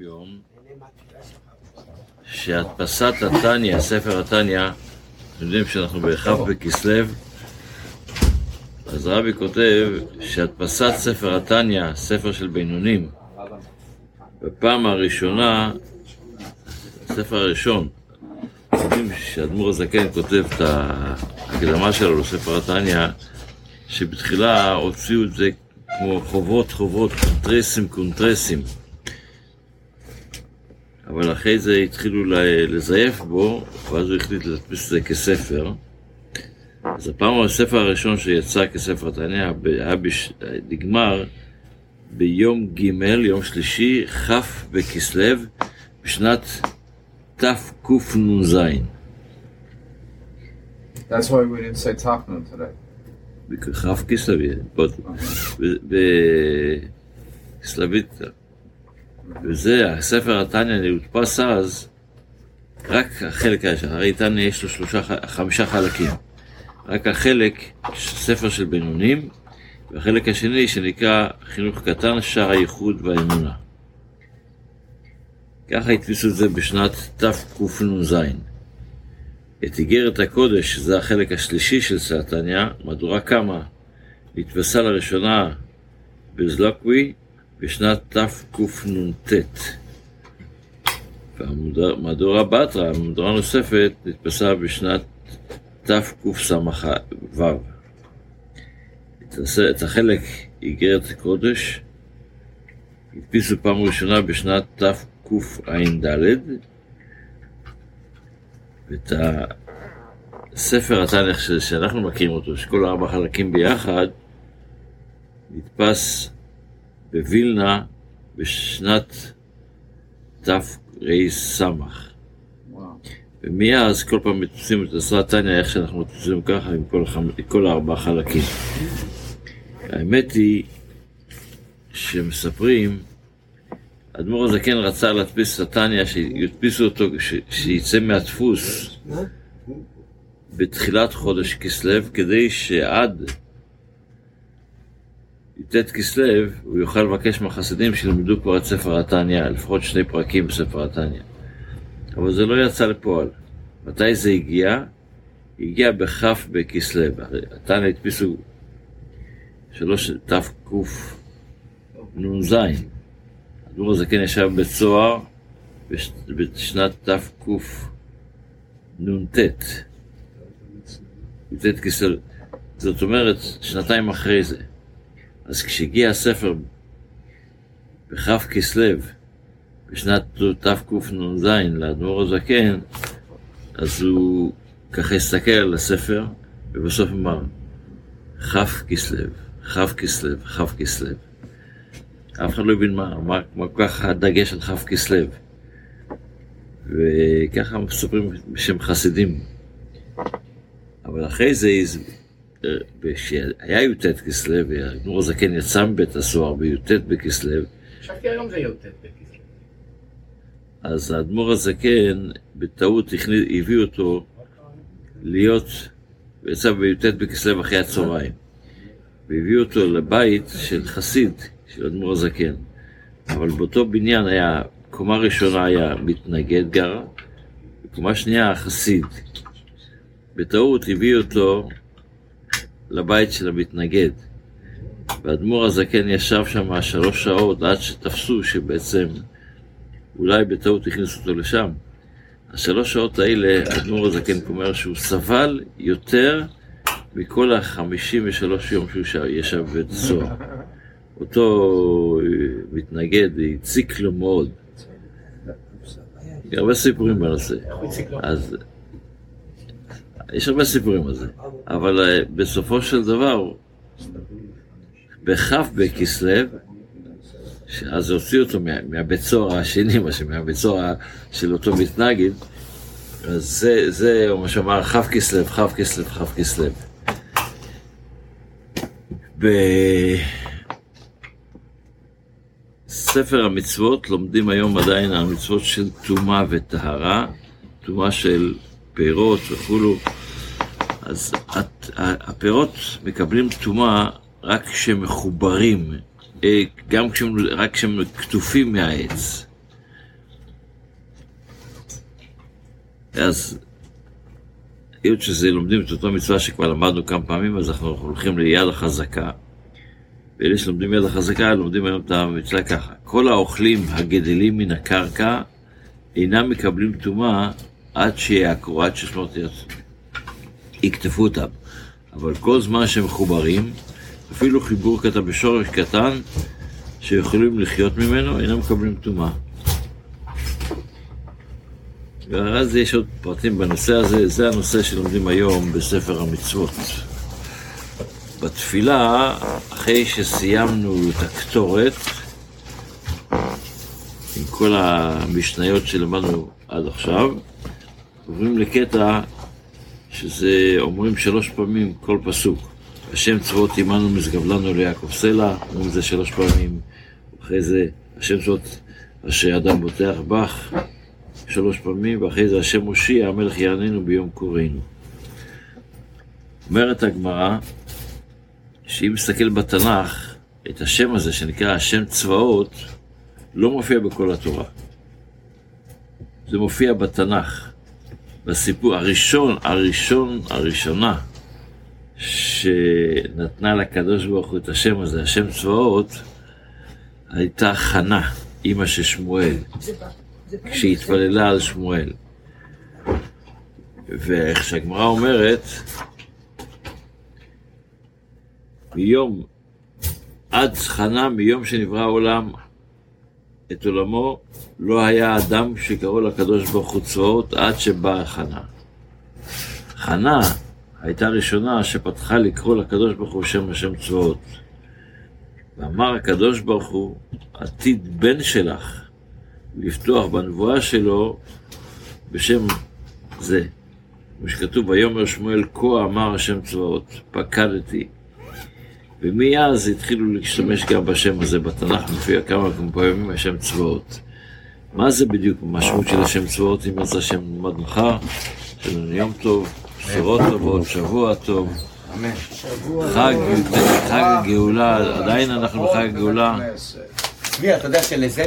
יום שהדפסת התניא, ספר התניא, אתם יודעים שאנחנו בכ' בכסלו, אז רבי כותב שהדפסת ספר התניא, ספר של בינונים, בפעם הראשונה, הספר הראשון, יודעים שאדמו"ר הזקן כותב את ההקדמה שלו לספר התניא, שבתחילה הוציאו את זה כמו חובות חובות, קונטרסים קונטרסים אבל אחרי זה התחילו לזייף בו, ואז הוא החליט להדפיס את זה כספר. אז הפעם הספר הראשון שיצא כספר היה בש... נגמר ביום ג', יום שלישי, כ' בכסלו, בשנת תקנ"ז. That's why we didn't say Tafnun today. בכ' כסלו, בכסלבית. וזה, הספר התניא הודפס אז, רק החלק הישר, הרי תניא יש לו שלושה, חמישה חלקים. רק החלק, ספר של בינונים, והחלק השני שנקרא חינוך קטן, שער הייחוד והאמונה. ככה הדפיסו את זה בשנת תקנ"ז. את איגרת הקודש, שזה החלק השלישי של סרטניה, מהדורה קמה, נתפסה לראשונה בזלוקווי בשנת תקנ"ט. והמהדורה בתרא, המהדורה נוספת, נתפסה בשנת תקס"ו. את החלק איגרת הקודש הדפיסו פעם ראשונה בשנת תקע"ד ואת הספר התנ"ך שאנחנו מכירים אותו, שכל ארבע חלקים ביחד, נתפס בווילנה בשנת תר"ס. ומאז כל פעם מטוסים את עשרת תניא איך שאנחנו מטוסים ככה עם כל, החמ... כל הארבעה חלקים. האמת היא שמספרים, אדמו"ר הזקן רצה להדפיס את התניא, שידפיסו אותו, ש... שיצא מהדפוס בתחילת חודש כסלו, כדי שעד י"ט כסלו, הוא יוכל לבקש מהחסידים שילמדו כבר את ספר התניא, לפחות שני פרקים בספר התניא. אבל זה לא יצא לפועל. מתי זה הגיע? הגיע בכ' בכסלו. התניא הדפיסו שלוש תקנ"ז. הדור הזה כן ישב בצוהר בשנת תקנ"ט. י"ט כסלו. זאת אומרת, שנתיים אחרי זה. אז כשהגיע הספר בכ' כסלו, בשנת תקנ"ז, לאדמו"ר הזקן, אז הוא ככה הסתכל על הספר, ובסוף אמר, כ' כסלו, כ' כסלו, כ' כסלו. אף אחד לא הבין מה, מה, מה ככה הדגש על כ' כסלו. וככה מספרים בשם חסידים. אבל אחרי זה כשהיה י"ט כסלו, והאדמו"ר הזקן יצא מבית הסוהר בי"ט בכסלו, חשבתי היום זה י"ט בכסלו. אז האדמו"ר הזקן בטעות הביא אותו להיות, הוא יצא בי"ט בכסלו אחרי הצהריים, והביאו אותו לבית של חסיד, של אדמו"ר הזקן. אבל באותו בניין היה, קומה ראשונה היה מתנגד גר, וקומה שנייה חסיד. בטעות הביאו אותו לבית של המתנגד. והאדמו"ר הזקן ישב שם שלוש שעות עד שתפסו שבעצם אולי בטעות הכניסו אותו לשם. השלוש שעות האלה, האדמו"ר הזקן אומר שהוא סבל יותר מכל החמישים ושלוש יום שהוא ישב בבית הסוהר. אותו מתנגד, הציק לו מאוד. הרבה סיפורים בנושא. אז יש הרבה סיפורים על זה, אבל בסופו של דבר, בכ' בכסלו, אז הוציאו אותו מהבית סוהר השני, מה שמהבית סוהר של אותו מתנגד, אז זה, זה מה שאמר כ' כסלו, כ' כסלו, כ' כסלו. בספר המצוות לומדים היום עדיין על מצוות של טומאה וטהרה, טומאה של פירות וכולו. אז את, הפירות מקבלים טומאה רק כשהם מחוברים, אה, גם כשהם, רק כשהם כתופים מהעץ. אז היות שזה לומדים את אותו מצווה שכבר למדנו כמה פעמים, אז אנחנו הולכים ליד החזקה. ואלה שלומדים יד החזקה, לומדים היום את המצווה ככה. כל האוכלים הגדלים מן הקרקע אינם מקבלים טומאה עד שיעקרו, עד ששנות יקטפו אותם. אבל כל זמן שהם מחוברים, אפילו חיבור קטן בשורש קטן, שיכולים לחיות ממנו, אינם מקבלים טומאה. ואז יש עוד פרטים בנושא הזה, זה הנושא שלומדים היום בספר המצוות. בתפילה, אחרי שסיימנו את הקטורת, עם כל המשניות שלמדנו עד עכשיו, עוברים לקטע שזה אומרים שלוש פעמים כל פסוק. השם צבאות עמנו משגב לנו ליעקב סלע, אומרים זה שלוש פעמים. אחרי זה, השם צבאות אשר אדם בוטח בך, שלוש פעמים, ואחרי זה השם מושיע, המלך יעננו ביום קוראינו. אומרת הגמרא, שאם מסתכל בתנ"ך, את השם הזה שנקרא השם צבאות, לא מופיע בכל התורה. זה מופיע בתנ"ך. בסיפור הראשון, הראשון, הראשונה, שנתנה לקדוש ברוך הוא את השם הזה, השם צבאות, הייתה חנה, אימא של שמואל, כשהתפללה על שמואל. ואיך שהגמרא אומרת, מיום, עד חנה, מיום שנברא העולם, את עולמו, לא היה אדם שקראו לקדוש ברוך הוא צבאות עד שבאה חנה. חנה הייתה הראשונה שפתחה לקרוא לקדוש ברוך הוא שם השם צבאות. ואמר הקדוש ברוך הוא, עתיד בן שלך לפתוח בנבואה שלו בשם זה. כמו שכתוב, ויאמר שמואל כה אמר השם צבאות, פקדתי. ומאז התחילו להשתמש גם בשם הזה בתנ"ך, מופיע כמה פעמים השם צבאות. מה זה בדיוק המשמעות של השם צבאות, אם ירצה השם נלמד מחר, שיהיה לנו יום טוב, בשורות טובות, שבוע טוב. חג, חג הגאולה, עדיין אנחנו בחג הגאולה. צבי, אתה יודע שלזה